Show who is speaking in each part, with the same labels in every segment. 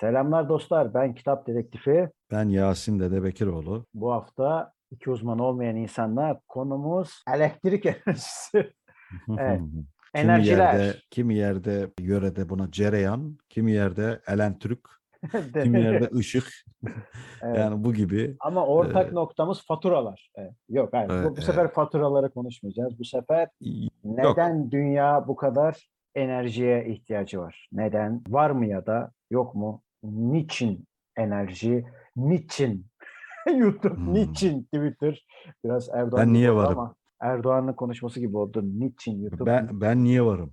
Speaker 1: Selamlar dostlar. Ben Kitap Dedektifi.
Speaker 2: Ben Yasin Dede Bekiroğlu.
Speaker 1: Bu hafta iki uzman olmayan insanlar konumuz elektrik enerjisi. Evet.
Speaker 2: kimi
Speaker 1: Enerjiler.
Speaker 2: yerde, kimi yerde yörede buna cereyan, kimi yerde elentürk, kimi yerde ışık.
Speaker 1: Evet.
Speaker 2: Yani bu gibi.
Speaker 1: Ama ortak
Speaker 2: e,
Speaker 1: noktamız faturalar. Evet. Yok hayır. Bu,
Speaker 2: Evet,
Speaker 1: bu sefer faturaları konuşmayacağız. Bu sefer
Speaker 2: Yok.
Speaker 1: neden dünya bu kadar enerjiye ihtiyacı var? Neden? Var mı ya da yok mu? Niçin enerji? Niçin? YouTube,
Speaker 2: Hmm.
Speaker 1: niçin Twitter? Biraz Erdoğan
Speaker 2: Ben niye varım?
Speaker 1: ama Erdoğan'ın konuşması gibi oldu. Niçin YouTube?
Speaker 2: Ben ben niye varım?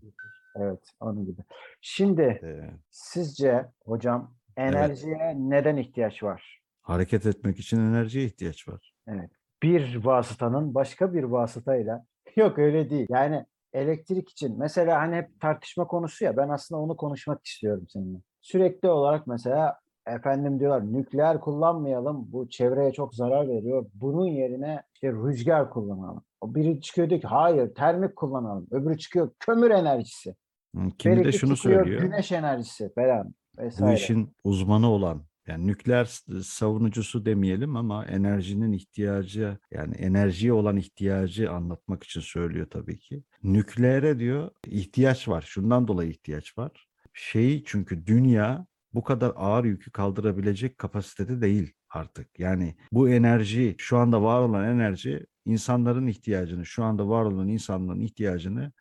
Speaker 1: Evet, onun gibi. Şimdi
Speaker 2: Ee,
Speaker 1: sizce hocam enerjiye neden ihtiyaç var?
Speaker 2: hareket etmek için enerjiye ihtiyaç var.
Speaker 1: Bir vasıtanın başka bir vasıtayla yok öyle değil. Yani elektrik için mesela hani hep tartışma konusu ya ben aslında onu konuşmak istiyorum seninle. Sürekli olarak mesela efendim diyorlar nükleer kullanmayalım bu çevreye çok zarar veriyor. Bunun yerine işte rüzgar kullanalım. O biri çıkıyor diyor ki hayır termik kullanalım. Öbürü çıkıyor kömür enerjisi.
Speaker 2: Kimi de
Speaker 1: Beriki
Speaker 2: şunu söylüyor.
Speaker 1: Güneş enerjisi falan
Speaker 2: Bu
Speaker 1: vesaire.
Speaker 2: işin uzmanı olan yani nükleer savunucusu demeyelim ama enerjinin ihtiyacı yani enerjiye olan ihtiyacı anlatmak için söylüyor tabii ki. Nükleere diyor ihtiyaç var. Şundan dolayı ihtiyaç var. Şeyi çünkü dünya bu kadar ağır yükü kaldırabilecek kapasitede değil artık. Yani bu enerji şu anda var olan enerji insanların ihtiyacını şu anda var olan insanların ihtiyacını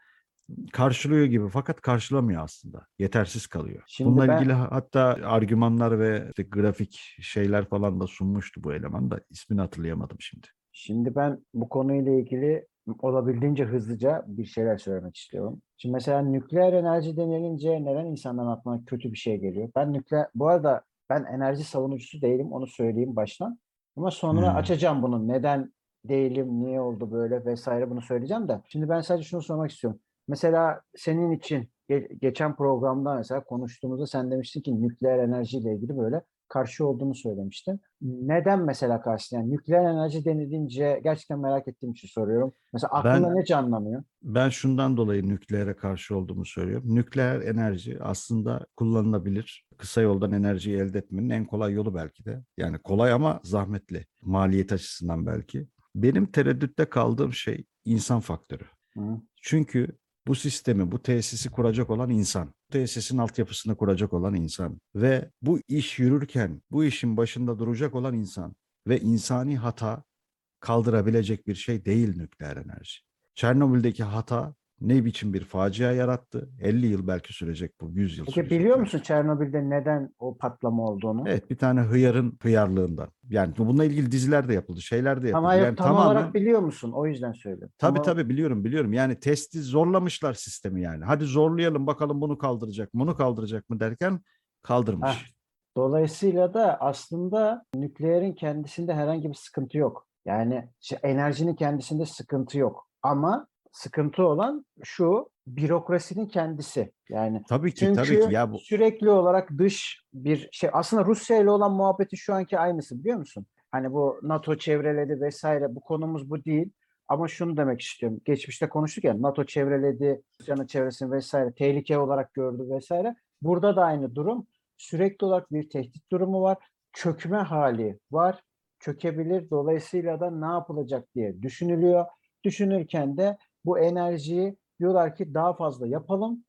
Speaker 2: karşılıyor gibi fakat karşılamıyor aslında. Yetersiz kalıyor.
Speaker 1: Şimdi
Speaker 2: Bununla
Speaker 1: ben-
Speaker 2: ilgili hatta argümanlar ve işte grafik şeyler falan da sunmuştu bu eleman da ismini hatırlayamadım şimdi.
Speaker 1: Şimdi ben bu konuyla ilgili olabildiğince hızlıca bir şeyler söylemek istiyorum. Şimdi mesela nükleer enerji denilince neden insanların aklına kötü bir şey geliyor? Ben nükleer, bu arada ben enerji savunucusu değilim, onu söyleyeyim baştan. Ama sonra
Speaker 2: Hmm.
Speaker 1: açacağım bunu. Neden değilim, niye oldu böyle vesaire bunu söyleyeceğim de. Şimdi ben sadece şunu sormak istiyorum. Mesela senin için ge- geçen programda mesela konuştuğumuzda sen demiştin ki nükleer enerjiyle ilgili böyle karşı olduğunu söylemiştin. Neden mesela karşı? Yani nükleer enerji denilince gerçekten merak ettiğim için soruyorum. Mesela aklında
Speaker 2: Ben-
Speaker 1: ne canlanıyor?
Speaker 2: Ben şundan dolayı nükleere karşı olduğumu söylüyorum. Nükleer enerji aslında kullanılabilir. Kısa yoldan enerjiyi elde etmenin en kolay yolu belki de. Yani kolay ama zahmetli. Maliyet açısından belki. Benim tereddütte kaldığım şey insan faktörü.
Speaker 1: Hı.
Speaker 2: Çünkü bu sistemi, bu tesisi kuracak olan insan, tesisin altyapısını kuracak olan insan ve bu iş yürürken bu işin başında duracak olan insan ve insani hata kaldırabilecek bir şey değil nükleer enerji. Çernobil'deki hata ne biçim bir facia yarattı? 50 yıl belki sürecek bu, 100 yıl
Speaker 1: Peki
Speaker 2: sürecek.
Speaker 1: biliyor musun Çernobil'de neden o patlama olduğunu?
Speaker 2: Evet bir tane hıyarın hıyarlığından. Yani bununla ilgili diziler de yapıldı, şeyler de yapıldı.
Speaker 1: Hayır,
Speaker 2: yani
Speaker 1: tam olarak biliyor musun? O yüzden söylüyorum.
Speaker 2: Tabii
Speaker 1: Tam
Speaker 2: tabii biliyorum biliyorum. Yani testi zorlamışlar sistemi yani. Hadi zorlayalım bakalım bunu kaldıracak mı, bunu kaldıracak mı derken kaldırmış.
Speaker 1: Heh. Dolayısıyla da aslında nükleerin kendisinde herhangi bir sıkıntı yok. Yani enerjinin kendisinde sıkıntı yok. Ama sıkıntı olan şu bürokrasinin kendisi. Yani
Speaker 2: Tabii ki
Speaker 1: çünkü
Speaker 2: tabii ki ya bu
Speaker 1: sürekli olarak dış bir şey. Aslında Rusya ile olan muhabbeti şu anki aynısı biliyor musun? Hani bu NATO çevreledi vesaire bu konumuz bu değil. Ama şunu demek istiyorum. Geçmişte konuştuk ya NATO çevreledi, Rusya'nın çevresini vesaire tehlike olarak gördü vesaire. Burada da aynı durum. Sürekli olarak bir tehdit durumu var. Çökme hali var. Çökebilir. Dolayısıyla da ne yapılacak diye düşünülüyor. Düşünürken de bu enerjiyi diyorlar ki daha fazla yapalım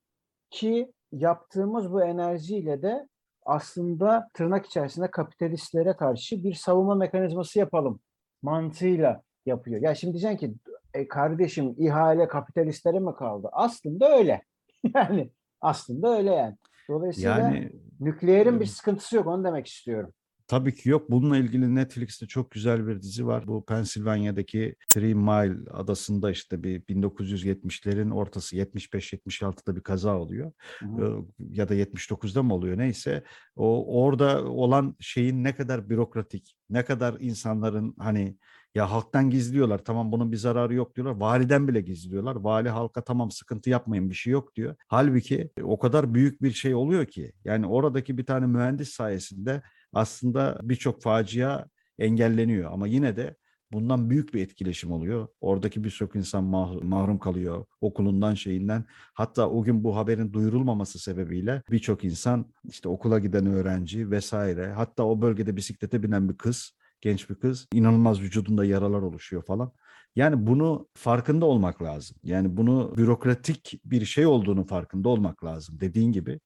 Speaker 1: ki yaptığımız bu enerjiyle de aslında tırnak içerisinde kapitalistlere karşı bir savunma mekanizması yapalım mantığıyla yapıyor. Ya şimdi diyeceksin ki e, kardeşim ihale kapitalistlere mi kaldı? Aslında öyle. Yani aslında öyle yani. Dolayısıyla
Speaker 2: yani
Speaker 1: nükleerin bir sıkıntısı yok onu demek istiyorum.
Speaker 2: Tabii ki yok. Bununla ilgili Netflix'te çok güzel bir dizi var. Bu Pensilvanya'daki Three Mile adasında işte bir 1970'lerin ortası 75-76'da bir kaza oluyor.
Speaker 1: Hı
Speaker 2: ya da 79'da mı oluyor neyse o orada olan şeyin ne kadar bürokratik ne kadar insanların hani ya halktan gizliyorlar tamam bunun bir zararı yok diyorlar validen bile gizliyorlar vali halka tamam sıkıntı yapmayın bir şey yok diyor halbuki o kadar büyük bir şey oluyor ki yani oradaki bir tane mühendis sayesinde aslında birçok facia engelleniyor ama yine de Bundan büyük bir etkileşim oluyor. Oradaki birçok insan mah- mahrum kalıyor okulundan şeyinden. Hatta o gün bu haberin duyurulmaması sebebiyle birçok insan işte okula giden öğrenci vesaire hatta o bölgede bisiklete binen bir kız, genç bir kız inanılmaz vücudunda yaralar oluşuyor falan. Yani bunu farkında olmak lazım. Yani bunu bürokratik bir şey olduğunu farkında olmak lazım. Dediğin gibi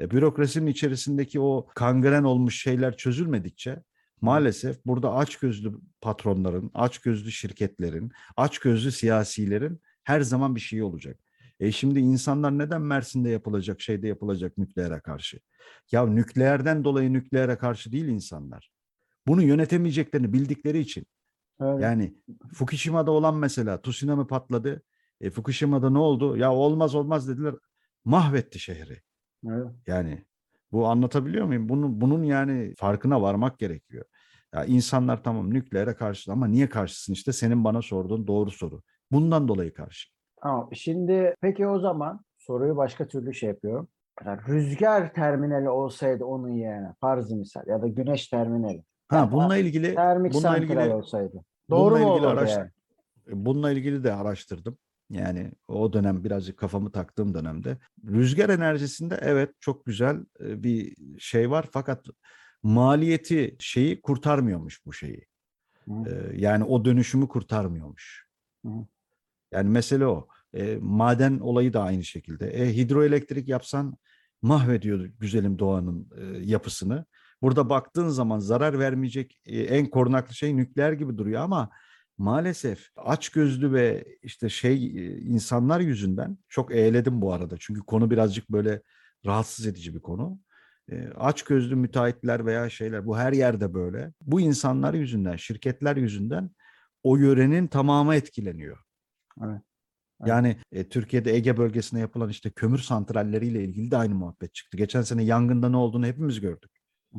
Speaker 2: e, bürokrasinin içerisindeki o kangren olmuş şeyler çözülmedikçe maalesef burada açgözlü patronların, açgözlü şirketlerin, açgözlü siyasilerin her zaman bir şey olacak. E şimdi insanlar neden Mersin'de yapılacak şeyde yapılacak nükleere karşı? Ya nükleerden dolayı nükleere karşı değil insanlar. Bunu yönetemeyeceklerini bildikleri için.
Speaker 1: Öyle.
Speaker 2: Yani Fukushima'da olan mesela tsunami patladı. E, Fukushima'da ne oldu? Ya olmaz olmaz dediler. Mahvetti şehri.
Speaker 1: Öyle.
Speaker 2: Yani bu anlatabiliyor muyum? Bunun, bunun yani farkına varmak gerekiyor. Ya insanlar tamam nükleere karşı ama niye karşısın işte senin bana sorduğun doğru soru. Bundan dolayı karşı.
Speaker 1: Tamam. Şimdi peki o zaman soruyu başka türlü şey yapıyorum. Mesela rüzgar terminali olsaydı onun yerine farz misal ya da güneş terminali.
Speaker 2: Ha
Speaker 1: Ya,
Speaker 2: bununla ilgili
Speaker 1: Termik
Speaker 2: bununla ilgili
Speaker 1: olsaydı. Doğru
Speaker 2: bununla
Speaker 1: mu
Speaker 2: ilgili
Speaker 1: olurdu
Speaker 2: araş-
Speaker 1: yani?
Speaker 2: bununla ilgili de araştırdım. Yani o dönem birazcık kafamı taktığım dönemde rüzgar enerjisinde evet çok güzel bir şey var fakat maliyeti şeyi kurtarmıyormuş bu şeyi.
Speaker 1: Hı.
Speaker 2: Yani o dönüşümü kurtarmıyormuş.
Speaker 1: Hı.
Speaker 2: Yani mesele o. E, maden olayı da aynı şekilde. E, hidroelektrik yapsan mahvediyor güzelim doğanın e, yapısını. Burada baktığın zaman zarar vermeyecek e, en korunaklı şey nükleer gibi duruyor ama maalesef açgözlü ve işte şey insanlar yüzünden çok eğledim bu arada. Çünkü konu birazcık böyle rahatsız edici bir konu. Açgözlü müteahhitler veya şeyler bu her yerde böyle. Bu insanlar yüzünden, şirketler yüzünden o yörenin tamamı etkileniyor.
Speaker 1: Evet.
Speaker 2: Yani e, Türkiye'de Ege bölgesine yapılan işte kömür santralleriyle ilgili de aynı muhabbet çıktı. Geçen sene yangında ne olduğunu hepimiz gördük.
Speaker 1: Hı.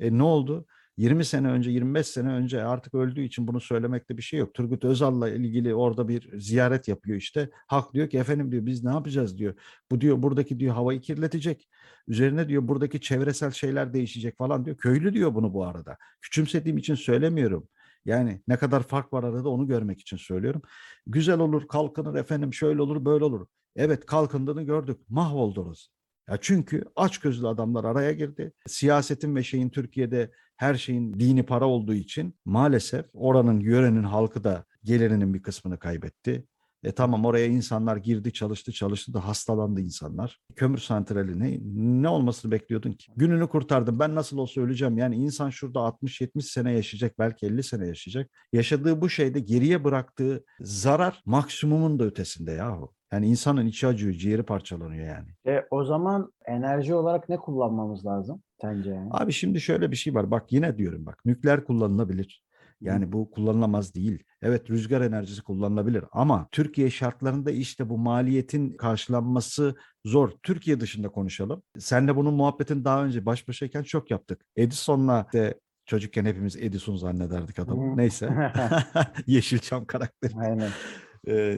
Speaker 2: E ne oldu? 20 sene önce, 25 sene önce artık öldüğü için bunu söylemekte bir şey yok. Turgut Özal'la ilgili orada bir ziyaret yapıyor işte. Halk diyor ki efendim diyor biz ne yapacağız diyor. Bu diyor buradaki diyor havayı kirletecek. Üzerine diyor buradaki çevresel şeyler değişecek falan diyor. Köylü diyor bunu bu arada. Küçümsediğim için söylemiyorum. Yani ne kadar fark var arada onu görmek için söylüyorum. Güzel olur, kalkınır efendim şöyle olur, böyle olur. Evet kalkındığını gördük. Mahvoldunuz. Ya çünkü açgözlü adamlar araya girdi. Siyasetin ve şeyin Türkiye'de her şeyin dini para olduğu için maalesef oranın yörenin halkı da gelirinin bir kısmını kaybetti. E tamam oraya insanlar girdi çalıştı çalıştı da hastalandı insanlar. Kömür santrali ne, ne olmasını bekliyordun ki? Gününü kurtardım ben nasıl olsa öleceğim. Yani insan şurada 60-70 sene yaşayacak belki 50 sene yaşayacak. Yaşadığı bu şeyde geriye bıraktığı zarar maksimumun da ötesinde yahu. Yani insanın içi acıyor, ciğeri parçalanıyor yani.
Speaker 1: E, o zaman enerji olarak ne kullanmamız lazım sence yani?
Speaker 2: Abi şimdi şöyle bir şey var. Bak yine diyorum bak nükleer kullanılabilir. Yani bu kullanılamaz değil. Evet rüzgar enerjisi kullanılabilir ama Türkiye şartlarında işte bu maliyetin karşılanması zor. Türkiye dışında konuşalım. Senle bunun muhabbetini daha önce baş başayken çok yaptık. Edison'la de çocukken hepimiz Edison zannederdik adamı.
Speaker 1: Hı.
Speaker 2: Neyse. Yeşilçam karakteri.
Speaker 1: Aynen.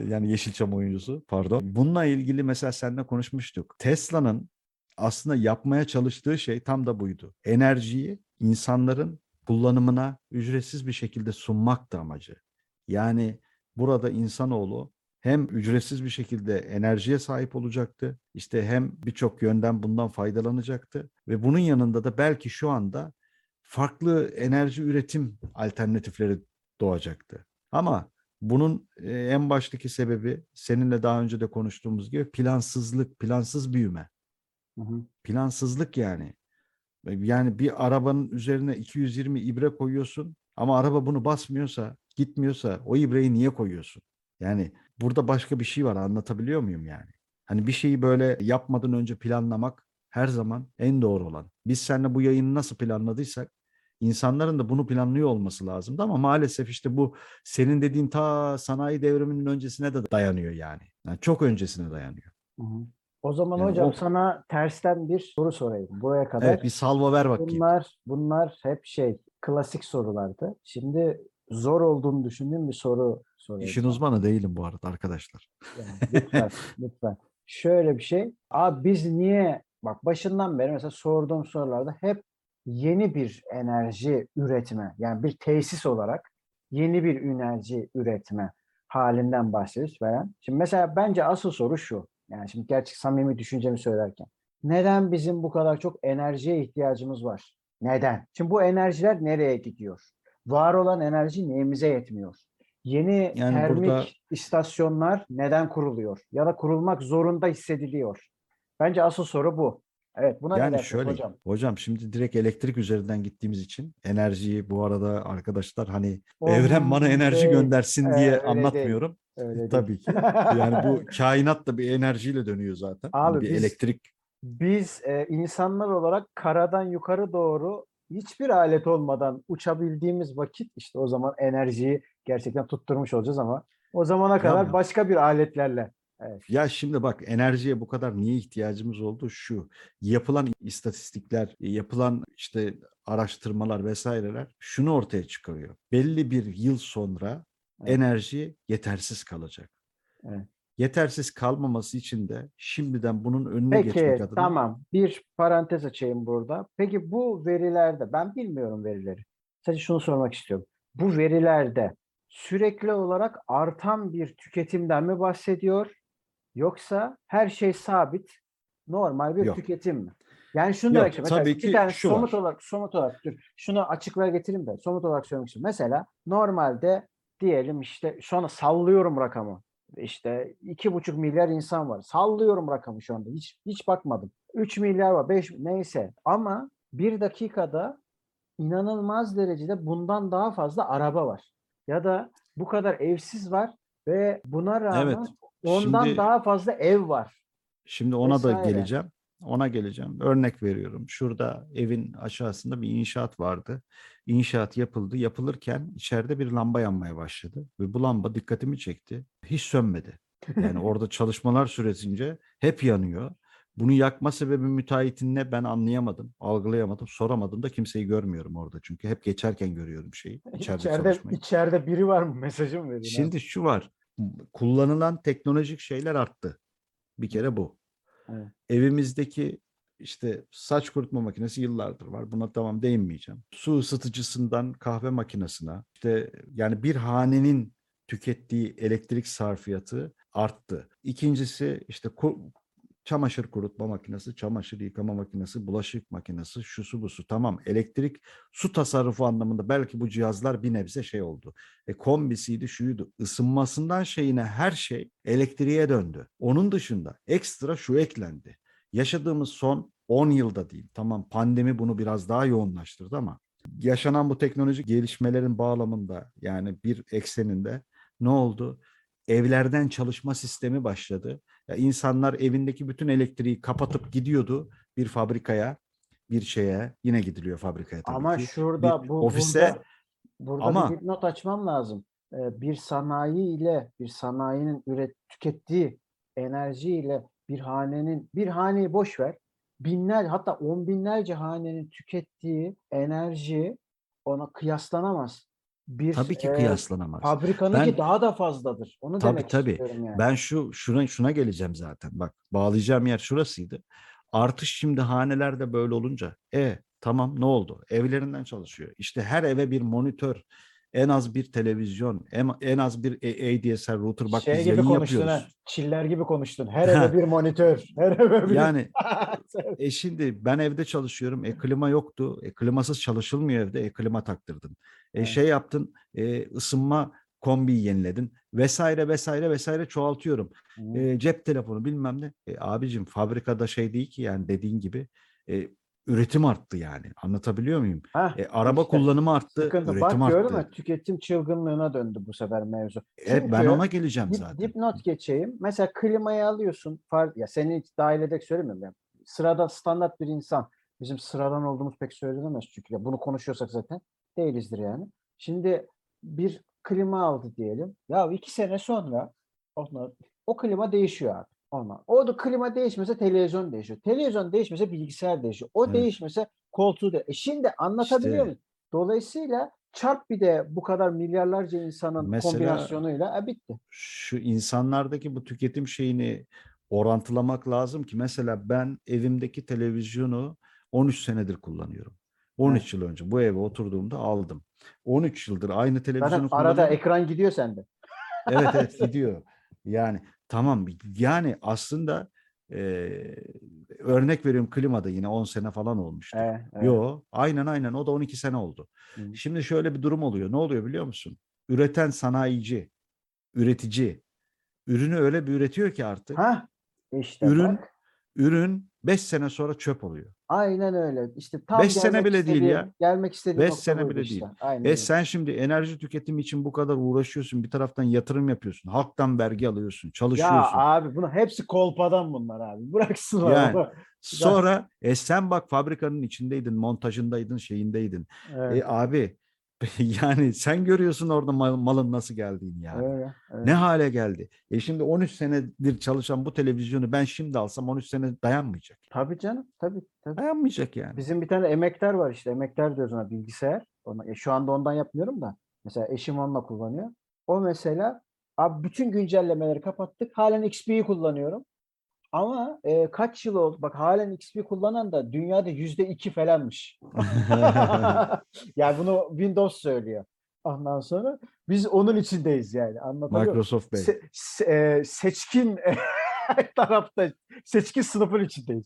Speaker 2: Yani Yeşilçam oyuncusu pardon. Bununla ilgili mesela seninle konuşmuştuk. Tesla'nın aslında yapmaya çalıştığı şey tam da buydu. Enerjiyi insanların kullanımına ücretsiz bir şekilde sunmak amacı. Yani burada insanoğlu hem ücretsiz bir şekilde enerjiye sahip olacaktı. işte hem birçok yönden bundan faydalanacaktı ve bunun yanında da belki şu anda farklı enerji üretim alternatifleri doğacaktı. Ama bunun e, en baştaki sebebi seninle daha önce de konuştuğumuz gibi plansızlık, plansız büyüme. Plansızlık yani. Yani bir arabanın üzerine 220 ibre koyuyorsun ama araba bunu basmıyorsa, gitmiyorsa o ibreyi niye koyuyorsun? Yani burada başka bir şey var anlatabiliyor muyum yani? Hani bir şeyi böyle yapmadan önce planlamak her zaman en doğru olan. Biz seninle bu yayını nasıl planladıysak insanların da bunu planlıyor olması lazımdı ama maalesef işte bu senin dediğin ta sanayi devriminin öncesine de dayanıyor yani. yani çok öncesine dayanıyor.
Speaker 1: Hı hı. O zaman
Speaker 2: Yani
Speaker 1: hocam
Speaker 2: o-
Speaker 1: sana tersten bir soru sorayım. Buraya kadar
Speaker 2: Evet bir salvo ver bakayım.
Speaker 1: bunlar bunlar hep şey klasik sorulardı. Şimdi zor olduğunu düşündüğüm bir soru sorayım.
Speaker 2: İşin uzmanı değilim bu arada arkadaşlar.
Speaker 1: Yani lütfen, lütfen. Şöyle bir şey. Abi biz niye bak başından beri mesela sorduğum sorularda hep yeni bir enerji üretme yani bir tesis olarak yeni bir enerji üretme halinden bahsediyoruz falan. Şimdi mesela bence asıl soru şu. Yani şimdi gerçek samimi düşüncemi söylerken. Neden bizim bu kadar çok enerjiye ihtiyacımız var? Neden? Şimdi bu enerjiler nereye gidiyor? Var olan enerji neyimize yetmiyor? Yeni
Speaker 2: Yani
Speaker 1: termik
Speaker 2: burada-
Speaker 1: istasyonlar neden kuruluyor? Ya da kurulmak zorunda hissediliyor? Bence asıl soru bu. Evet buna ne
Speaker 2: Yani
Speaker 1: dersiniz
Speaker 2: şöyle
Speaker 1: hocam?
Speaker 2: hocam şimdi direkt elektrik üzerinden gittiğimiz için enerjiyi bu arada arkadaşlar hani
Speaker 1: O
Speaker 2: evren bana enerji
Speaker 1: değil,
Speaker 2: göndersin
Speaker 1: e,
Speaker 2: diye
Speaker 1: öyle değil.
Speaker 2: anlatmıyorum.
Speaker 1: Öyle değil.
Speaker 2: Tabii ki. Yani bu kainat da bir enerjiyle dönüyor zaten. Hani
Speaker 1: Abi
Speaker 2: bir
Speaker 1: biz-
Speaker 2: elektrik
Speaker 1: Biz e, insanlar olarak karadan yukarı doğru hiçbir alet olmadan uçabildiğimiz vakit işte o zaman enerjiyi gerçekten tutturmuş olacağız ama o zamana kadar
Speaker 2: Tamam.
Speaker 1: başka bir aletlerle. Evet.
Speaker 2: Ya şimdi bak enerjiye bu kadar niye ihtiyacımız oldu? Şu yapılan istatistikler, yapılan işte araştırmalar vesaireler şunu ortaya çıkarıyor. Belli bir yıl sonra
Speaker 1: Evet.
Speaker 2: enerji yetersiz kalacak.
Speaker 1: Evet.
Speaker 2: Yetersiz kalmaması için de şimdiden bunun önüne geçmek
Speaker 1: Peki
Speaker 2: adına
Speaker 1: tamam bir parantez açayım burada. Peki bu verilerde ben bilmiyorum verileri. Sadece şunu sormak istiyorum. Bu verilerde sürekli olarak artan bir tüketimden mi bahsediyor? Yoksa her şey sabit normal bir
Speaker 2: Yok.
Speaker 1: tüketim mi? Yani şunu
Speaker 2: Yok,
Speaker 1: istiyorum. Mesela
Speaker 2: tabii
Speaker 1: bir
Speaker 2: ki
Speaker 1: tane
Speaker 2: şu
Speaker 1: somut
Speaker 2: var.
Speaker 1: olarak somut olarak dur. Şunu açıklığa getireyim de somut olarak söylemek istiyorum. Mesela normalde diyelim işte şu anda sallıyorum rakamı. İşte iki buçuk milyar insan var. Sallıyorum rakamı şu anda. Hiç hiç bakmadım. 3 milyar var, 5 neyse. Ama bir dakikada inanılmaz derecede bundan daha fazla araba var. Ya da bu kadar evsiz var ve buna rağmen
Speaker 2: Evet.
Speaker 1: ondan
Speaker 2: Şimdi-
Speaker 1: daha fazla ev var.
Speaker 2: Şimdi ona da
Speaker 1: Vesaire.
Speaker 2: geleceğim. Ona geleceğim. Örnek veriyorum. Şurada evin aşağısında bir inşaat vardı. İnşaat yapıldı. Yapılırken içeride bir lamba yanmaya başladı ve bu lamba dikkatimi çekti. Hiç sönmedi. Yani orada çalışmalar süresince hep yanıyor. Bunu yakma sebebi müteahhitin ne ben anlayamadım, algılayamadım, soramadım da kimseyi görmüyorum orada. Çünkü hep geçerken görüyorum şeyi. içeride,
Speaker 1: İçeride,
Speaker 2: çalışmayı.
Speaker 1: içeride biri var mı mesajı mı?
Speaker 2: Şimdi şu var. Kullanılan teknolojik şeyler arttı. Bir kere bu.
Speaker 1: Evet.
Speaker 2: Evimizdeki işte saç kurutma makinesi yıllardır var. Buna tamam değinmeyeceğim. Su ısıtıcısından kahve makinesine işte yani bir hanenin tükettiği elektrik sarfiyatı arttı. İkincisi işte çamaşır kurutma makinesi, çamaşır yıkama makinesi, bulaşık makinesi, şusu busu. Tamam elektrik su tasarrufu anlamında belki bu cihazlar bir nebze şey oldu. E kombisiydi, şuydu. Isınmasından şeyine her şey elektriğe döndü. Onun dışında ekstra şu eklendi. Yaşadığımız son 10 yılda diyeyim. Tamam pandemi bunu biraz daha yoğunlaştırdı ama yaşanan bu teknolojik gelişmelerin bağlamında yani bir ekseninde ne oldu? Evlerden çalışma sistemi başladı. Ya insanlar evindeki bütün elektriği kapatıp gidiyordu bir fabrikaya, bir şeye. Yine gidiliyor fabrikaya tabii
Speaker 1: Ama
Speaker 2: ki.
Speaker 1: şurada
Speaker 2: Bir
Speaker 1: bu
Speaker 2: ofise
Speaker 1: burada, burada
Speaker 2: ama-
Speaker 1: bir dipnot açmam lazım. Ee, bir sanayi ile bir sanayinin üret tükettiği enerji ile bir hanenin bir haneyi boş ver. Binler hatta on binlerce hanenin tükettiği enerji ona kıyaslanamaz. Bir
Speaker 2: tabii ki
Speaker 1: e,
Speaker 2: kıyaslanamaz.
Speaker 1: fabrikanınki
Speaker 2: Ben-
Speaker 1: daha da fazladır. Onu
Speaker 2: Tabii,
Speaker 1: demek
Speaker 2: tabii.
Speaker 1: istiyorum yani.
Speaker 2: Ben şu şuna şuna geleceğim zaten. Bak bağlayacağım yer şurasıydı. Artış şimdi hanelerde böyle olunca e tamam ne oldu? Evlerinden çalışıyor. İşte her eve bir monitör, en az bir televizyon, en, en az bir ADSL router bak
Speaker 1: şey
Speaker 2: biz
Speaker 1: gibi
Speaker 2: yayın yapıyoruz.
Speaker 1: Çiller gibi konuştun. Her eve bir monitör. Her eve bir
Speaker 2: Yani e şimdi ben evde çalışıyorum. E klima yoktu. E klimasız çalışılmıyor evde. E klima taktırdın. E
Speaker 1: Evet.
Speaker 2: şey yaptın. E ısınma kombiyi yeniledin vesaire vesaire vesaire çoğaltıyorum. E, cep telefonu bilmem ne. E, abicim fabrikada şey değil ki yani dediğin gibi e, üretim arttı yani. Anlatabiliyor muyum?
Speaker 1: Hah,
Speaker 2: E, araba
Speaker 1: işte
Speaker 2: kullanımı arttı,
Speaker 1: Sıkıntı.
Speaker 2: üretim
Speaker 1: Bak
Speaker 2: arttı.
Speaker 1: mü? Tüketim çılgınlığına döndü bu sefer mevzu.
Speaker 2: Evet ben ona geleceğim
Speaker 1: dip,
Speaker 2: zaten.
Speaker 1: dipnot geçeyim. Mesela klimayı alıyorsun. Far, ya seni dahil ederek söylemiyorum. Ya. Sırada standart bir insan. Bizim sıradan olduğumuz pek söylenemez çünkü. Ya bunu konuşuyorsak zaten değilizdir yani. Şimdi bir klima aldı diyelim. Ya iki sene sonra o klima değişiyor abi. Ondan. O da klima değişmese televizyon değişiyor. Televizyon değişmese bilgisayar değişiyor. O
Speaker 2: Evet.
Speaker 1: değişmese koltuğu da. E şimdi anlatabiliyor
Speaker 2: İşte.
Speaker 1: muyum? Dolayısıyla çarp bir de bu kadar milyarlarca insanın
Speaker 2: Mesela-
Speaker 1: kombinasyonuyla e, bitti.
Speaker 2: şu insanlardaki bu tüketim şeyini orantılamak lazım ki mesela ben evimdeki televizyonu 13 senedir kullanıyorum. 13 yıl önce bu eve oturduğumda aldım. 13 yıldır aynı televizyonu
Speaker 1: Zaten arada
Speaker 2: kullanıyorum.
Speaker 1: ekran gidiyor sende.
Speaker 2: Evet evet gidiyor. Yani tamam yani aslında eee, örnek veriyorum klimada yine 10 sene falan olmuştu.
Speaker 1: Evet, evet.
Speaker 2: Yo aynen aynen o da 12 sene oldu.
Speaker 1: Hı.
Speaker 2: Şimdi şöyle bir durum oluyor. Ne oluyor biliyor musun? Üreten sanayici, üretici ürünü öyle bir üretiyor ki artık
Speaker 1: Ha işte
Speaker 2: Ürün-
Speaker 1: bak.
Speaker 2: ürün 5 sene sonra çöp oluyor.
Speaker 1: Aynen öyle. İşte tam
Speaker 2: Beş sene
Speaker 1: gelmek
Speaker 2: bile değil ya.
Speaker 1: Gelmek istediğim
Speaker 2: Beş
Speaker 1: nokta
Speaker 2: sene
Speaker 1: buydu
Speaker 2: bile
Speaker 1: işte.
Speaker 2: değil.
Speaker 1: Aynen
Speaker 2: E
Speaker 1: öyle.
Speaker 2: sen şimdi enerji tüketimi için bu kadar uğraşıyorsun. Bir taraftan yatırım yapıyorsun. Halktan vergi alıyorsun.
Speaker 1: Ya
Speaker 2: Çalışıyorsun.
Speaker 1: abi bunu hepsi kolpadan bunlar abi. Bıraksınlar
Speaker 2: Yani. Sonra e sen bak fabrikanın içindeydin, montajındaydın, şeyindeydin.
Speaker 1: Evet,
Speaker 2: E abi yani sen görüyorsun orada mal- malın nasıl geldiğini yani.
Speaker 1: öyle, öyle.
Speaker 2: Ne hale geldi? E şimdi 13 senedir çalışan bu televizyonu ben şimdi alsam 13 sene dayanmayacak.
Speaker 1: Tabii canım. Tabii, tabii.
Speaker 2: Dayanmayacak yani.
Speaker 1: Bizim bir tane emektar var işte. Emektar diyoruz ona bilgisayar. Ona, e, şu anda ondan yapmıyorum da. Mesela eşim onunla kullanıyor. O mesela abi bütün güncellemeleri kapattık. Halen XP'yi kullanıyorum. Ama e, kaç yıl oldu? Bak halen XP kullanan da dünyada yüzde iki falanmış. yani bunu Windows söylüyor. Ondan sonra biz onun içindeyiz yani. Anlatabiliyor?
Speaker 2: Microsoft Bey.
Speaker 1: Se- se- e, seçkin tarafta, seçkin sınıfın içindeyiz.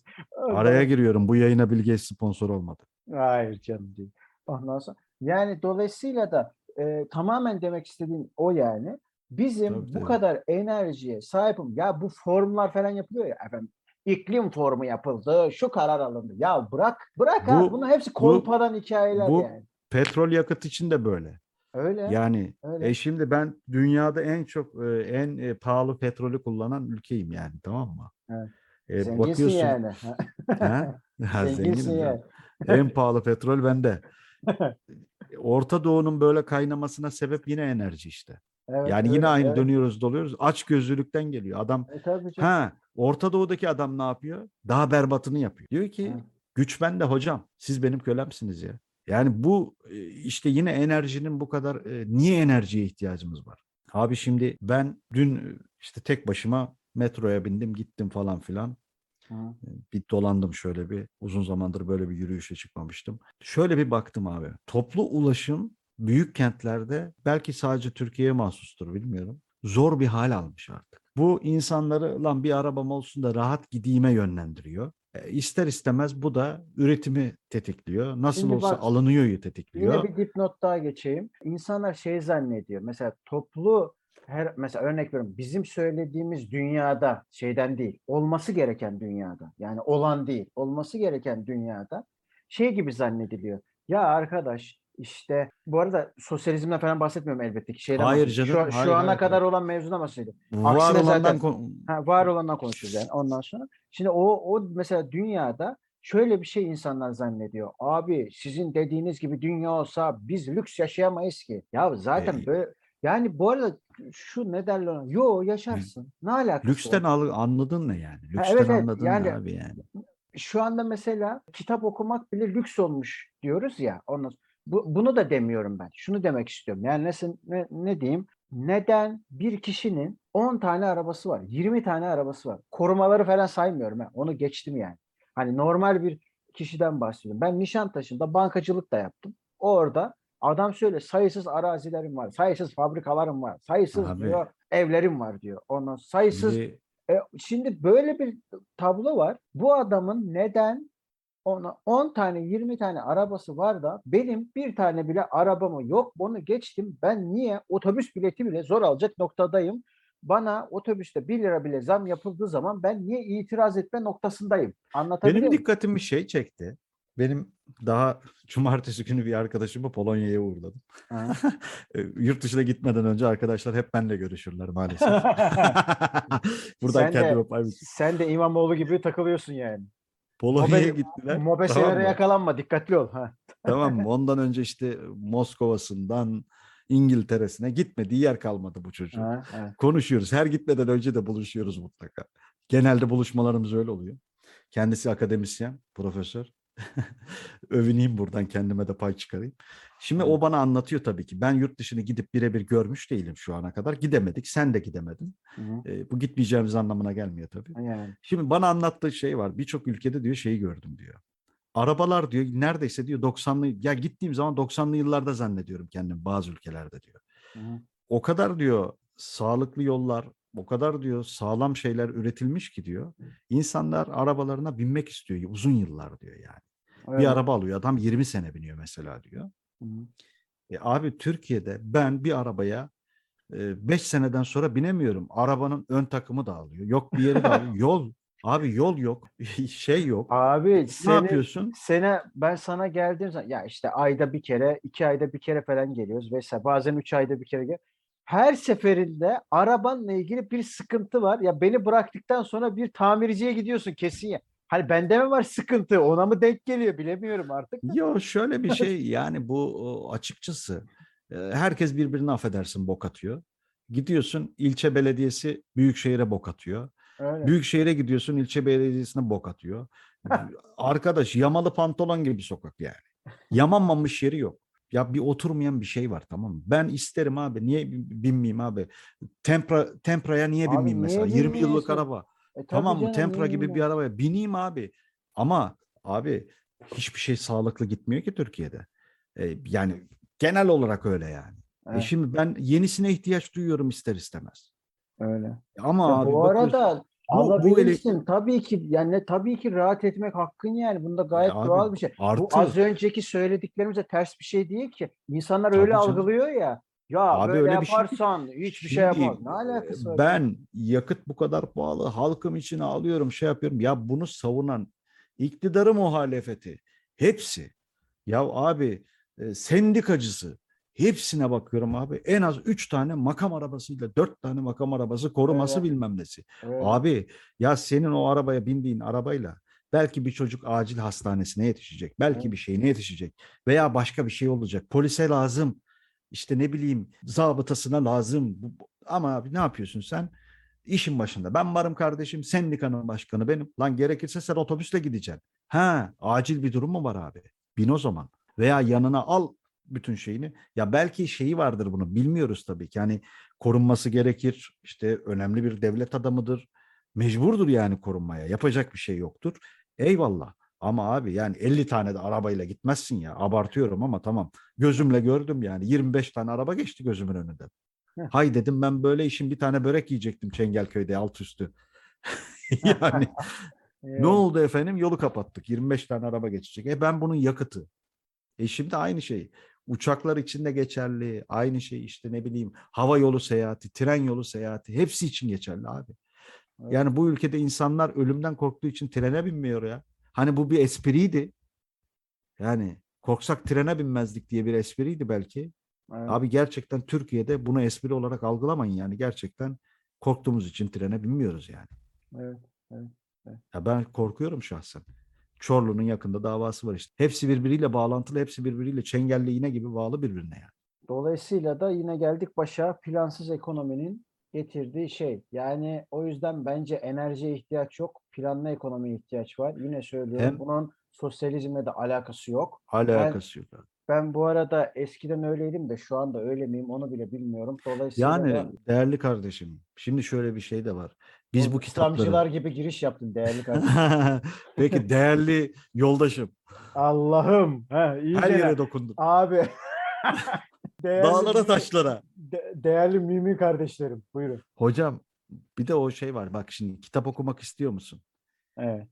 Speaker 2: Araya giriyorum. Bu yayına Bill Gates sponsor olmadı.
Speaker 1: Hayır canım değil. Ondan sonra yani dolayısıyla da e, tamamen demek istediğim o yani. Bizim
Speaker 2: Tabii,
Speaker 1: bu
Speaker 2: tabii.
Speaker 1: kadar enerjiye sahibim. Ya bu formlar falan yapılıyor ya efendim. iklim formu yapıldı, şu karar alındı. Ya bırak, bırak ha.
Speaker 2: Bu-
Speaker 1: Bunun hepsi
Speaker 2: bu-
Speaker 1: kolpadan hikayeler
Speaker 2: bu-
Speaker 1: yani.
Speaker 2: Petrol yakıt için de böyle.
Speaker 1: Öyle.
Speaker 2: Yani
Speaker 1: öyle.
Speaker 2: e şimdi ben dünyada en çok e, en e, pahalı petrolü kullanan ülkeyim yani tamam mı?
Speaker 1: Evet.
Speaker 2: E,
Speaker 1: Zenginsin
Speaker 2: bakıyorsun
Speaker 1: yani.
Speaker 2: ha? Ha,
Speaker 1: Zenginsin yani.
Speaker 2: En pahalı petrol bende. Orta Doğu'nun böyle kaynamasına sebep yine enerji işte.
Speaker 1: Evet,
Speaker 2: Yani yine aynı
Speaker 1: evet.
Speaker 2: dönüyoruz doluyoruz. Aç gözlülükten geliyor. Adam
Speaker 1: E, tabii canım.
Speaker 2: ha Orta Doğu'daki adam ne yapıyor? Daha berbatını yapıyor. Diyor ki
Speaker 1: Ha.
Speaker 2: güç bende hocam. Siz benim kölemsiniz ya. Yani bu e, işte yine enerjinin bu kadar e, niye enerjiye ihtiyacımız var? Abi şimdi ben dün e, işte tek başıma metroya bindim gittim falan filan.
Speaker 1: Hı.
Speaker 2: Bir dolandım şöyle bir. Uzun zamandır böyle bir yürüyüşe çıkmamıştım. Şöyle bir baktım abi. Toplu ulaşım büyük kentlerde belki sadece Türkiye'ye mahsustur bilmiyorum. Zor bir hal almış artık. Bu insanları lan bir arabam olsun da rahat gideyime yönlendiriyor. E, ister istemez bu da üretimi tetikliyor. Nasıl
Speaker 1: Şimdi
Speaker 2: olsa
Speaker 1: bak,
Speaker 2: alınıyor tetikliyor.
Speaker 1: Yine bir dipnot daha geçeyim. İnsanlar şey zannediyor. Mesela toplu her mesela örnek veriyorum bizim söylediğimiz dünyada şeyden değil olması gereken dünyada yani olan değil olması gereken dünyada şey gibi zannediliyor. Ya arkadaş işte bu arada sosyalizmden falan bahsetmiyorum elbette ki şeyden
Speaker 2: Hayır canım,
Speaker 1: Şu,
Speaker 2: hayır,
Speaker 1: şu ana
Speaker 2: hayır,
Speaker 1: kadar olan mevzudan bahsediyorum.
Speaker 2: Var
Speaker 1: aksine
Speaker 2: olandan
Speaker 1: zaten-
Speaker 2: kon-
Speaker 1: Ha, var olandan konuşuyoruz yani ondan sonra. Şimdi o, o mesela dünyada şöyle bir şey insanlar zannediyor. Abi sizin dediğiniz gibi dünya olsa biz lüks yaşayamayız ki. Ya zaten
Speaker 2: E,
Speaker 1: böyle yani bu arada şu ne derler ona? Yo yaşarsın. Ne alakası
Speaker 2: lüksten al, anladın ne yani? Lüksten
Speaker 1: evet, evet,
Speaker 2: anladın
Speaker 1: yani-
Speaker 2: abi yani?
Speaker 1: Şu anda mesela kitap okumak bile lüks olmuş diyoruz ya. Ondan bu, bunu da demiyorum ben. Şunu demek istiyorum. Yani nasıl, ne, ne diyeyim? Neden bir kişinin 10 tane arabası var, 20 tane arabası var. Korumaları falan saymıyorum. Ha. Onu geçtim yani. Hani normal bir kişiden bahsediyorum. Ben Nişantaşı'nda bankacılık da yaptım. Orada adam söyle sayısız arazilerim var, sayısız fabrikalarım var, sayısız
Speaker 2: Abi.
Speaker 1: diyor evlerim var diyor. Ondan sayısız
Speaker 2: Şimdi
Speaker 1: e, şimdi böyle bir tablo var. Bu adamın neden ona 10 tane 20 tane arabası var da benim bir tane bile arabamı yok. Bunu geçtim. Ben niye otobüs bileti bile zor alacak noktadayım. Bana otobüste 1 lira bile zam yapıldığı zaman ben niye itiraz etme noktasındayım? Anlatabiliyor
Speaker 2: Benim dikkatimi şey çekti. Benim daha cumartesi günü bir arkadaşımı Polonya'ya uğurladım.
Speaker 1: Ha.
Speaker 2: E, Yurt dışına gitmeden önce arkadaşlar hep benimle görüşürler maalesef. Buradan
Speaker 1: Sen de-
Speaker 2: kendime pay biçeyim.
Speaker 1: Sen de İmamoğlu gibi takılıyorsun yani.
Speaker 2: Polonya'ya gittiler.
Speaker 1: Mobeselere
Speaker 2: tamam mı?
Speaker 1: yakalanma. Dikkatli ol. Ha.
Speaker 2: Tamam mı? Ondan önce işte Moskova'sından İngiltere'sine gitmediği yer kalmadı bu çocuğun.
Speaker 1: Ha, ha.
Speaker 2: Konuşuyoruz. Her gitmeden önce de buluşuyoruz mutlaka. Genelde buluşmalarımız öyle oluyor. Kendisi akademisyen, profesör. Övüneyim buradan kendime de pay çıkarayım. Şimdi o bana anlatıyor tabii ki. Ben yurt dışını gidip birebir görmüş değilim şu ana kadar. Gidemedik. Sen de gidemedin.
Speaker 1: Hı hı.
Speaker 2: E, bu gitmeyeceğimiz anlamına gelmiyor tabii.
Speaker 1: Yani.
Speaker 2: Şimdi bana anlattığı şey var. Birçok ülkede diyor şeyi gördüm diyor. Arabalar diyor neredeyse diyor 90'lı ya gittiğim zaman 90'lı yıllarda zannediyorum kendim bazı ülkelerde diyor.
Speaker 1: Hı hı.
Speaker 2: O kadar diyor sağlıklı yollar, o kadar diyor sağlam şeyler üretilmiş ki diyor. İnsanlar arabalarına binmek istiyor uzun yıllar diyor yani. Bir
Speaker 1: Öyle.
Speaker 2: araba alıyor adam 20 sene biniyor mesela diyor.
Speaker 1: Hı hı.
Speaker 2: E abi Türkiye'de ben bir arabaya 5 seneden sonra binemiyorum. Arabanın ön takımı dağılıyor. Yok bir yeri dağılıyor. Yol. Abi yol yok. Şey yok.
Speaker 1: Abi
Speaker 2: Ne
Speaker 1: seni,
Speaker 2: yapıyorsun?
Speaker 1: sene ben sana geldiğim zaman ya işte ayda bir kere, iki ayda bir kere falan geliyoruz vesaire. Bazen üç ayda bir kere gel. Her seferinde arabanla ilgili bir sıkıntı var. Ya beni bıraktıktan sonra bir tamirciye gidiyorsun kesin ya. Hani bende mi var sıkıntı? Ona mı denk geliyor bilemiyorum artık.
Speaker 2: Yo şöyle bir şey yani bu açıkçası e, herkes birbirine affedersin bok atıyor. Gidiyorsun ilçe belediyesi büyükşehire bok atıyor.
Speaker 1: Öyle.
Speaker 2: Büyükşehir'e gidiyorsun ilçe belediyesine bok atıyor. Arkadaş yamalı pantolon gibi sokak yani. Yamanmamış yeri yok. Ya bir oturmayan bir şey var tamam mı? Ben isterim abi. Niye bin- binmeyeyim abi? Tempra, Tempra'ya niye
Speaker 1: Abi
Speaker 2: binmeyeyim
Speaker 1: niye
Speaker 2: mesela? 20 yıllık araba.
Speaker 1: E
Speaker 2: Tamam mı? Tempra gibi bir arabaya bineyim abi. Ama abi hiçbir şey sağlıklı gitmiyor ki Türkiye'de. E, yani genel olarak öyle yani. E
Speaker 1: Evet,
Speaker 2: şimdi ben yenisine ihtiyaç duyuyorum ister istemez.
Speaker 1: öyle.
Speaker 2: Ama
Speaker 1: Ya
Speaker 2: abi
Speaker 1: bu
Speaker 2: bakıyorsun-
Speaker 1: arada
Speaker 2: bu- bu ele-
Speaker 1: alabilirsin. Tabii ki yani ne- tabii ki rahat etmek hakkın yani. Bunda gayet
Speaker 2: abi,
Speaker 1: doğal bir şey. Bu
Speaker 2: artı-
Speaker 1: az önceki söylediklerimize ters bir şey değil ki. İnsanlar
Speaker 2: Tabii
Speaker 1: öyle
Speaker 2: canım.
Speaker 1: algılıyor ya. Ya
Speaker 2: Abi
Speaker 1: böyle
Speaker 2: öyle bir şey
Speaker 1: yaparsan hiçbir şey yapmaz. Ne alakası var?
Speaker 2: Ben yakıt bu kadar pahalı, halkım için ağlıyorum, şey yapıyorum. Ya bunu savunan iktidarı muhalefeti hepsi. Ya abi e, sendikacısı hepsine bakıyorum abi. En az üç tane makam arabasıyla dört tane makam arabası koruması
Speaker 1: Öyle.
Speaker 2: bilmem nesi.
Speaker 1: Öyle.
Speaker 2: Abi ya senin o arabaya bindiğin arabayla belki bir çocuk acil hastanesine yetişecek. Belki
Speaker 1: Evet.
Speaker 2: bir şeyine yetişecek. Veya başka bir şey olacak. Polise lazım. İşte ne bileyim zabıtasına lazım. Ama abi ne yapıyorsun sen? İşin başında. Ben varım kardeşim. Sendikanın başkanı benim. Lan gerekirse sen otobüsle gideceksin. Ha, acil bir durum mu var abi? Bin o zaman. Veya yanına al bütün şeyini. Ya belki şeyi vardır bunu bilmiyoruz tabii ki. Yani korunması gerekir. İşte önemli bir devlet adamıdır. Mecburdur yani korunmaya. Yapacak bir şey yoktur. Eyvallah. Ama abi yani 50 tane de arabayla gitmezsin ya. Abartıyorum ama tamam. Gözümle gördüm yani. 25 tane araba geçti gözümün önünden.
Speaker 1: Heh.
Speaker 2: Hay dedim ben böyle işin bir tane börek yiyecektim Çengelköy'de alt üstü. yani ne oldu efendim? Yolu kapattık. 25 tane araba geçecek. E ben bunun yakıtı. E şimdi aynı şey. Uçaklar için de geçerli. Aynı şey işte ne bileyim hava yolu seyahati, tren yolu seyahati hepsi için geçerli abi.
Speaker 1: Evet.
Speaker 2: Yani bu ülkede insanlar ölümden korktuğu için trene binmiyor ya. Hani bu bir espriydi. Yani korksak trene binmezdik diye bir espriydi belki.
Speaker 1: Evet.
Speaker 2: Abi gerçekten Türkiye'de bunu espri olarak algılamayın yani gerçekten korktuğumuz için trene binmiyoruz yani.
Speaker 1: Evet.
Speaker 2: Ya ben korkuyorum şahsen. Çorlu'nun yakında davası var işte. Hepsi birbiriyle bağlantılı, hepsi birbiriyle çengelli iğne gibi bağlı birbirine yani.
Speaker 1: Dolayısıyla da yine geldik başa plansız ekonominin getirdiği şey. Yani o yüzden bence enerjiye ihtiyaç yok. Planlı ekonomiye ihtiyaç var. Yine söylüyorum
Speaker 2: Hem-
Speaker 1: bunun sosyalizmle de alakası yok.
Speaker 2: Alakası yok. abi.
Speaker 1: Ben bu arada eskiden öyleydim de şu anda öyle miyim onu bile bilmiyorum. Dolayısıyla
Speaker 2: Yani
Speaker 1: da
Speaker 2: değerli kardeşim, şimdi şöyle bir şey de var. Biz bu
Speaker 1: İslamcılar
Speaker 2: kitapları...
Speaker 1: gibi giriş yaptın değerli kardeşim.
Speaker 2: Peki değerli yoldaşım,
Speaker 1: Allah'ım. He,
Speaker 2: her yere dokundun.
Speaker 1: Abi. değerli
Speaker 2: Dağlara taşlara.
Speaker 1: de- değerli mümin kardeşlerim. Buyurun.
Speaker 2: Hocam bir de o şey var. Bak şimdi kitap okumak istiyor musun?
Speaker 1: Evet.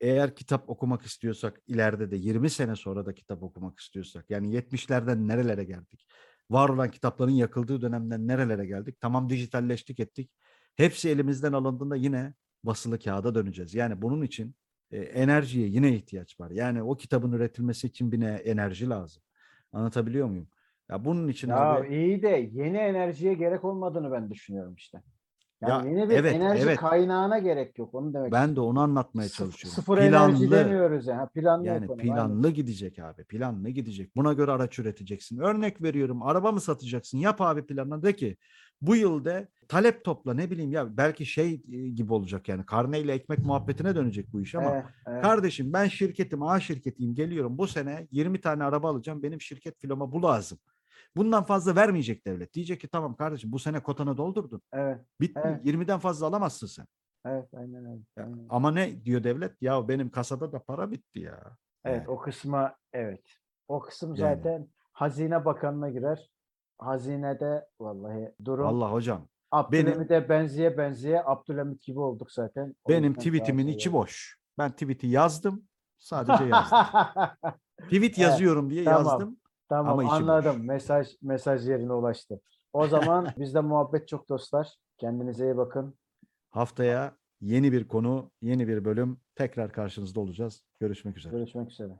Speaker 2: Eğer kitap okumak istiyorsak ileride de 20 sene sonra da kitap okumak istiyorsak yani 70'lerden nerelere geldik? Var olan kitapların yakıldığı dönemden nerelere geldik? Tamam dijitalleştik ettik. Hepsi elimizden alındığında yine basılı kağıda döneceğiz. Yani bunun için e, enerjiye yine ihtiyaç var. Yani o kitabın üretilmesi için bir ne- enerji lazım. Anlatabiliyor muyum? Ya bunun için
Speaker 1: Ya
Speaker 2: abi
Speaker 1: iyi de yeni enerjiye gerek olmadığını ben düşünüyorum işte. Yani
Speaker 2: Ya
Speaker 1: yeni bir
Speaker 2: evet,
Speaker 1: enerji
Speaker 2: evet.
Speaker 1: kaynağına gerek yok. Onu demek
Speaker 2: ben de onu anlatmaya çalışıyorum.
Speaker 1: Sıfır enerji
Speaker 2: Planlı.
Speaker 1: demiyoruz yani. Planlı
Speaker 2: Yani
Speaker 1: aynen.
Speaker 2: planlı gidecek abi. Planlı gidecek. Buna göre araç üreteceksin. Örnek veriyorum. Araba mı satacaksın? Yap abi planını. De ki bu yılda talep topla ne bileyim ya belki şey e, gibi olacak yani karneyle ekmek muhabbetine dönecek bu iş ama
Speaker 1: Evet, evet.
Speaker 2: kardeşim ben şirketim A şirketiyim geliyorum bu sene 20 tane araba alacağım benim şirket filoma bu lazım. Bundan fazla vermeyecek devlet. Diyecek ki tamam kardeşim bu sene kotanı doldurdun.
Speaker 1: Evet,
Speaker 2: Bitti.
Speaker 1: Evet.
Speaker 2: 20'den fazla alamazsın sen.
Speaker 1: evet, aynen öyle.
Speaker 2: Ya,
Speaker 1: aynen.
Speaker 2: ama ne diyor devlet? Ya benim kasada da para bitti ya.
Speaker 1: Evet
Speaker 2: Yani.
Speaker 1: o kısma evet. O kısım
Speaker 2: Yani.
Speaker 1: zaten Hazine Bakanı'na girer. Hazinede vallahi durum
Speaker 2: Allah hocam
Speaker 1: Abdülhamit'e benziye benziye Abdülhamit gibi olduk zaten. O
Speaker 2: benim
Speaker 1: daha
Speaker 2: tweetimin
Speaker 1: şey
Speaker 2: içi boş. Ben tweet'i yazdım. Sadece yazdım. Tweet yazıyorum diye
Speaker 1: tamam.
Speaker 2: yazdım.
Speaker 1: Tamam
Speaker 2: Ama içi boş.
Speaker 1: anladım. Mesaj mesaj yerine ulaştı. O zaman bizde muhabbet çok dostlar. Kendinize iyi bakın.
Speaker 2: Haftaya yeni bir konu, yeni bir bölüm tekrar karşınızda olacağız. Görüşmek üzere.
Speaker 1: Görüşmek üzere.